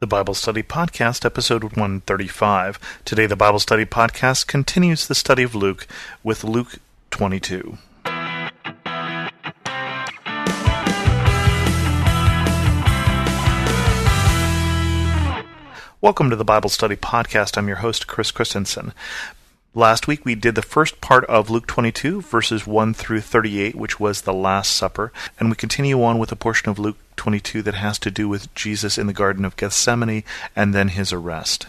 the Bible Study Podcast, episode 135. Today, the Bible Study Podcast continues the study of Luke with Luke 22. Welcome to the Bible Study Podcast. I'm your host, Chris Christensen. Last week we did the first part of Luke 22, verses 1 through 38, which was the Last Supper, and we continue on with a portion of Luke 22 that has to do with Jesus in the Garden of Gethsemane and then his arrest.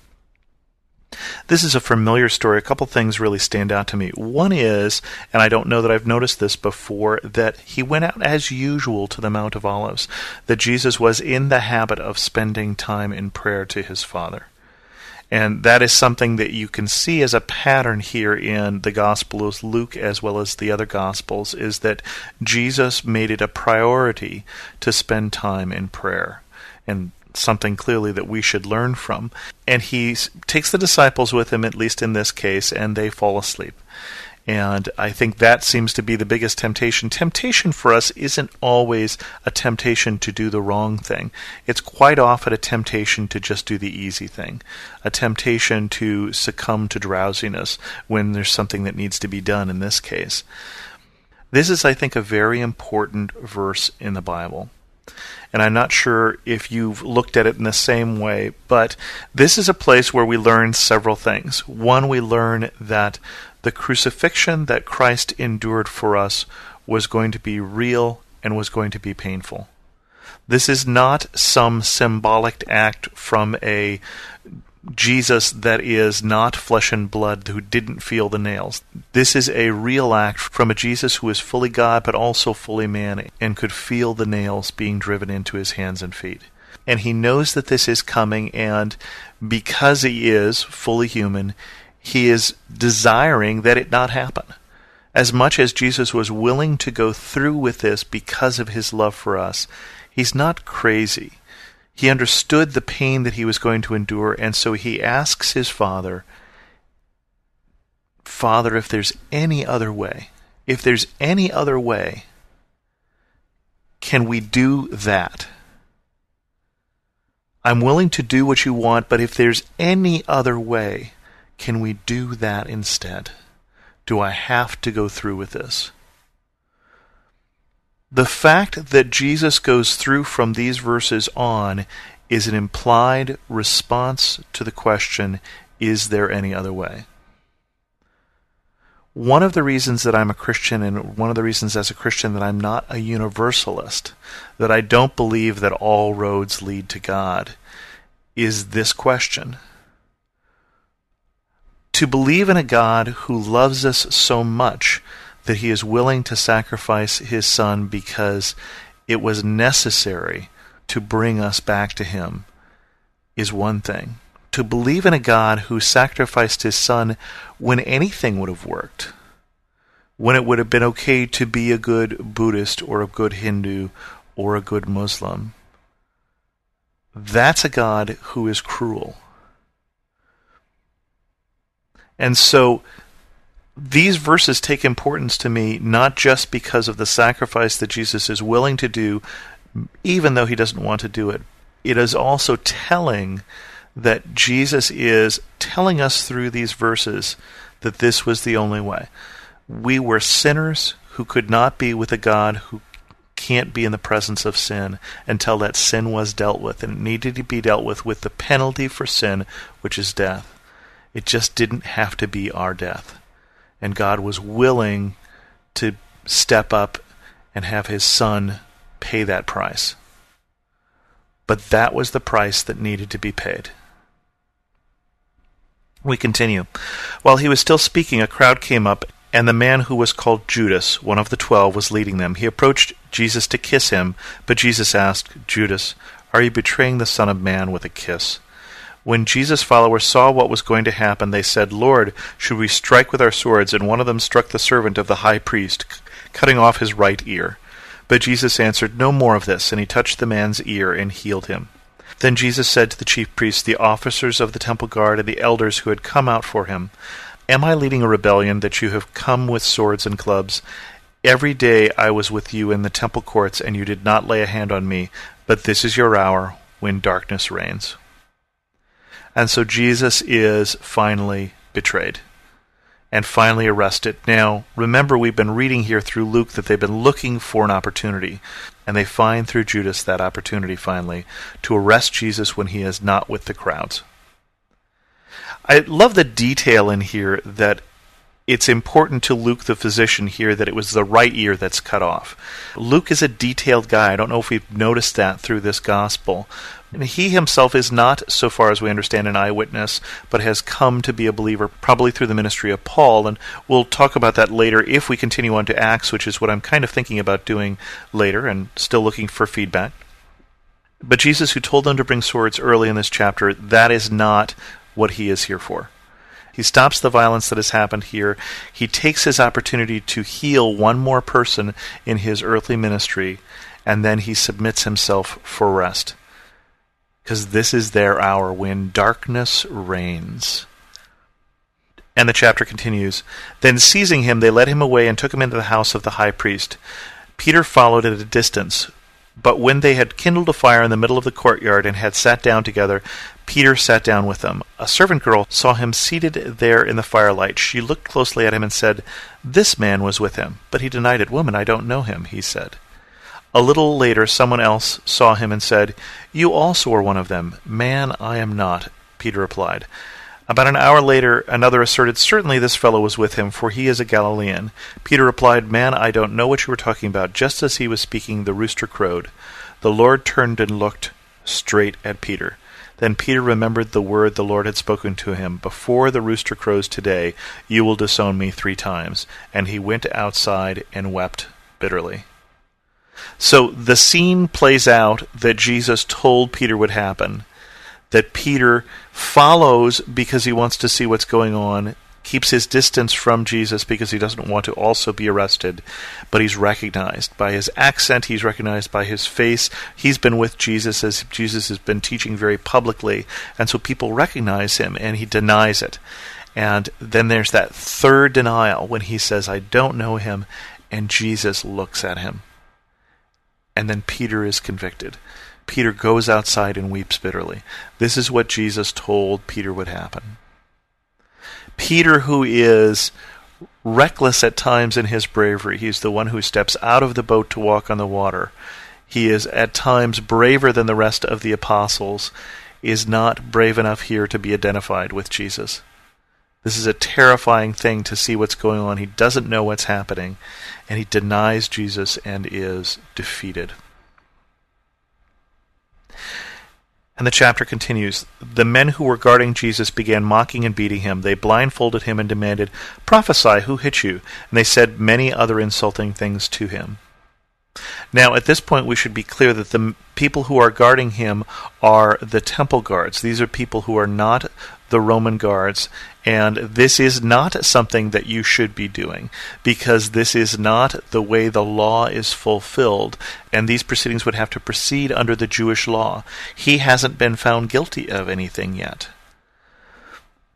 This is a familiar story. A couple things really stand out to me. One is, and I don't know that I've noticed this before, that he went out as usual to the Mount of Olives, that Jesus was in the habit of spending time in prayer to his Father. And that is something that you can see as a pattern here in the Gospel of Luke as well as the other Gospels, is that Jesus made it a priority to spend time in prayer. And something clearly that we should learn from. And he takes the disciples with him, at least in this case, and they fall asleep. And I think that seems to be the biggest temptation. Temptation for us isn't always a temptation to do the wrong thing. It's quite often a temptation to just do the easy thing, a temptation to succumb to drowsiness when there's something that needs to be done in this case. This is, I think, a very important verse in the Bible and I'm not sure if you've looked at it in the same way, but this is a place where we learn several things. One, we learn that the crucifixion that Christ endured for us was going to be real and was going to be painful. This is not some symbolic act from a Jesus that is not flesh and blood who didn't feel the nails. This is a real act from a Jesus who is fully God but also fully man and could feel the nails being driven into his hands and feet. And he knows that this is coming, and because he is fully human, he is desiring that it not happen. As much as Jesus was willing to go through with this because of his love for us, he's not crazy he understood the pain that he was going to endure, and so he asks his father, Father, if there's any other way, if there's any other way, can we do that? I'm willing to do what you want, but if there's any other way, can we do that instead? Do I have to go through with this? The fact that Jesus goes through from these verses on is an implied response to the question, is there any other way? One of the reasons that I'm a Christian, and one of the reasons as a Christian that I'm not a universalist, that I don't believe that all roads lead to God, is this question. To believe in a God who loves us so much that he is willing to sacrifice his son because it was necessary to bring us back to him is one thing. To believe in a God who sacrificed his son when anything would have worked, when it would have been okay to be a good Buddhist or a good Hindu or a good Muslim, that's a God who is cruel. And so these verses take importance to me not just because of the sacrifice that Jesus is willing to do, even though he doesn't want to do it. It is also telling that Jesus is telling us through these verses that this was the only way. We were sinners who could not be with a God who can't be in the presence of sin until that sin was dealt with, and it needed to be dealt with with the penalty for sin, which is death. It just didn't have to be our death and God was willing to step up and have his son pay that price. But that was the price that needed to be paid. We continue. While he was still speaking, a crowd came up And the man who was called Judas, one of the twelve, was leading them. He approached Jesus to kiss him, but Jesus asked, Judas, are you betraying the Son of Man with a kiss? When Jesus' followers saw what was going to happen, they said, Lord, should we strike with our swords? And one of them struck the servant of the high priest, cutting off his right ear. But Jesus answered, No more of this. And he touched the man's ear and healed him. Then Jesus said to the chief priests, the officers of the temple guard, and the elders who had come out for him, Am I leading a rebellion that you have come with swords and clubs? Every day I was with you in the temple courts, and you did not lay a hand on me, but this is your hour when darkness reigns. And so Jesus is finally betrayed and finally arrested. Now, remember, we've been reading here through Luke that they've been looking for an opportunity, and they find through Judas that opportunity finally to arrest Jesus when he is not with the crowds. I love the detail in here that it's important to Luke the physician here that it was the right ear that's cut off. Luke is a detailed guy. I don't know if we've noticed that through this gospel. He himself is not, so far as we understand, an eyewitness, but has come to be a believer probably through the ministry of Paul. And we'll talk about that later if we continue on to Acts, which is what I'm kind of thinking about doing later and still looking for feedback. But Jesus, who told them to bring swords early in this chapter, that is not what he is here for. He stops the violence that has happened here. He takes his opportunity to heal one more person in his earthly ministry, and then he submits himself for rest. Because this is their hour when darkness reigns. And the chapter continues Then seizing him, they led him away and took him into the house of the high priest. Peter followed at a distance. But when they had kindled a fire in the middle of the courtyard and had sat down together, Peter sat down with them. A servant girl saw him seated there in the firelight. She looked closely at him and said, This man was with him. But he denied it. Woman, I don't know him, he said. A little later, someone else saw him and said, You also are one of them. Man, I am not, Peter replied. About an hour later, another asserted, Certainly this fellow was with him, for he is a Galilean. Peter replied, Man, I don't know what you were talking about. Just as he was speaking, the rooster crowed. The Lord turned and looked straight at Peter. Then Peter remembered the word the Lord had spoken to him Before the rooster crows today, you will disown me three times. And he went outside and wept bitterly. So the scene plays out that Jesus told Peter would happen. That Peter follows because he wants to see what's going on keeps his distance from Jesus because he doesn't want to also be arrested, but he's recognized by his accent, he's recognized by his face. He's been with Jesus as Jesus has been teaching very publicly, and so people recognize him and he denies it. And then there's that third denial when he says, I don't know him, and Jesus looks at him. And then Peter is convicted. Peter goes outside and weeps bitterly. This is what Jesus told Peter would happen. Peter, who is reckless at times in his bravery, he's the one who steps out of the boat to walk on the water. He is at times braver than the rest of the apostles, is not brave enough here to be identified with Jesus. This is a terrifying thing to see what's going on. He doesn't know what's happening, and he denies Jesus and is defeated. And the chapter continues The men who were guarding Jesus began mocking and beating him. They blindfolded him and demanded, Prophesy, who hit you? And they said many other insulting things to him. Now, at this point, we should be clear that the people who are guarding him are the temple guards. These are people who are not the Roman guards, and this is not something that you should be doing because this is not the way the law is fulfilled, and these proceedings would have to proceed under the Jewish law. He hasn't been found guilty of anything yet.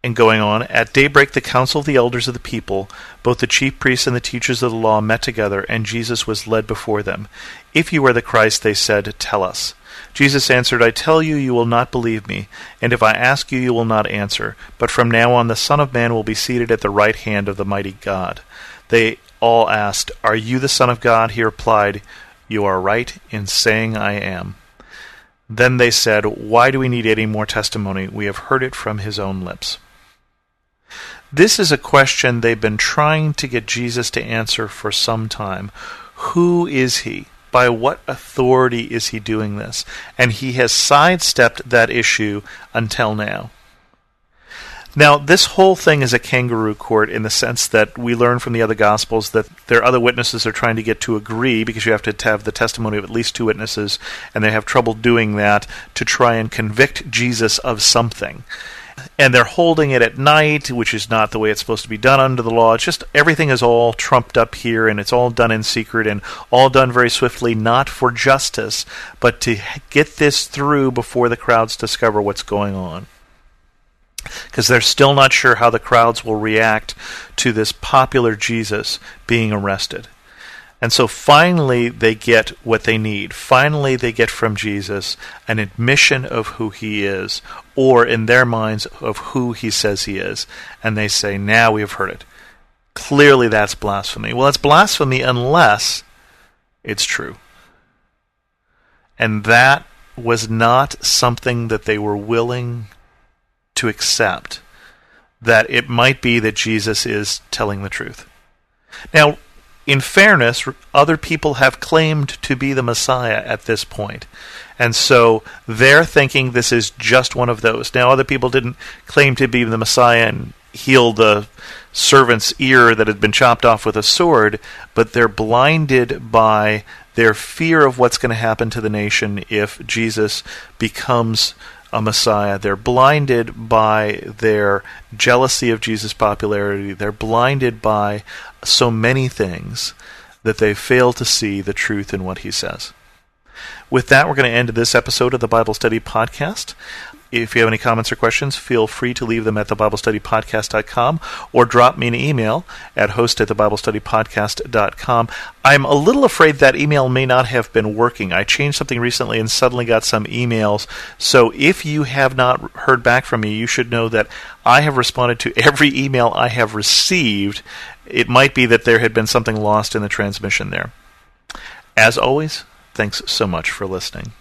And going on, at daybreak the council of the elders of the people, both the chief priests and the teachers of the law, met together, and Jesus was led before them. If you are the Christ, they said, tell us. Jesus answered, I tell you, you will not believe me, and if I ask you, you will not answer. But from now on, the Son of Man will be seated at the right hand of the mighty God. They all asked, Are you the Son of God? He replied, You are right in saying I am. Then they said, Why do we need any more testimony? We have heard it from his own lips. This is a question they've been trying to get Jesus to answer for some time. Who is he? By what authority is he doing this? And he has sidestepped that issue until now. Now, this whole thing is a kangaroo court in the sense that we learn from the other Gospels that their other witnesses are trying to get to agree because you have to have the testimony of at least two witnesses, and they have trouble doing that to try and convict Jesus of something. And they're holding it at night, which is not the way it's supposed to be done under the law. It's just everything is all trumped up here, and it's all done in secret and all done very swiftly, not for justice, but to get this through before the crowds discover what's going on because they're still not sure how the crowds will react to this popular Jesus being arrested. And so finally, they get what they need. Finally, they get from Jesus an admission of who he is, or in their minds, of who he says he is. And they say, Now we have heard it. Clearly, that's blasphemy. Well, it's blasphemy unless it's true. And that was not something that they were willing to accept that it might be that Jesus is telling the truth. Now, in fairness, other people have claimed to be the Messiah at this point. And so they're thinking this is just one of those. Now, other people didn't claim to be the Messiah and heal the servant's ear that had been chopped off with a sword, but they're blinded by their fear of what's going to happen to the nation if Jesus becomes a Messiah. They're blinded by their jealousy of Jesus' popularity. They're blinded by so many things that they fail to see the truth in what he says. With that, we're going to end this episode of the Bible Study Podcast. If you have any comments or questions, feel free to leave them at thebiblestudypodcast.com or drop me an email at host at thebiblestudypodcast.com. I'm a little afraid that email may not have been working. I changed something recently and suddenly got some emails. So if you have not heard back from me, you should know that I have responded to every email I have received. It might be that there had been something lost in the transmission there. As always, thanks so much for listening.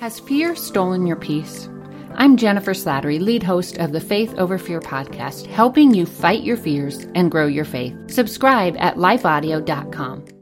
Has fear stolen your peace? I'm Jennifer Slattery, lead host of the Faith Over Fear podcast, helping you fight your fears and grow your faith. Subscribe at lifeaudio.com.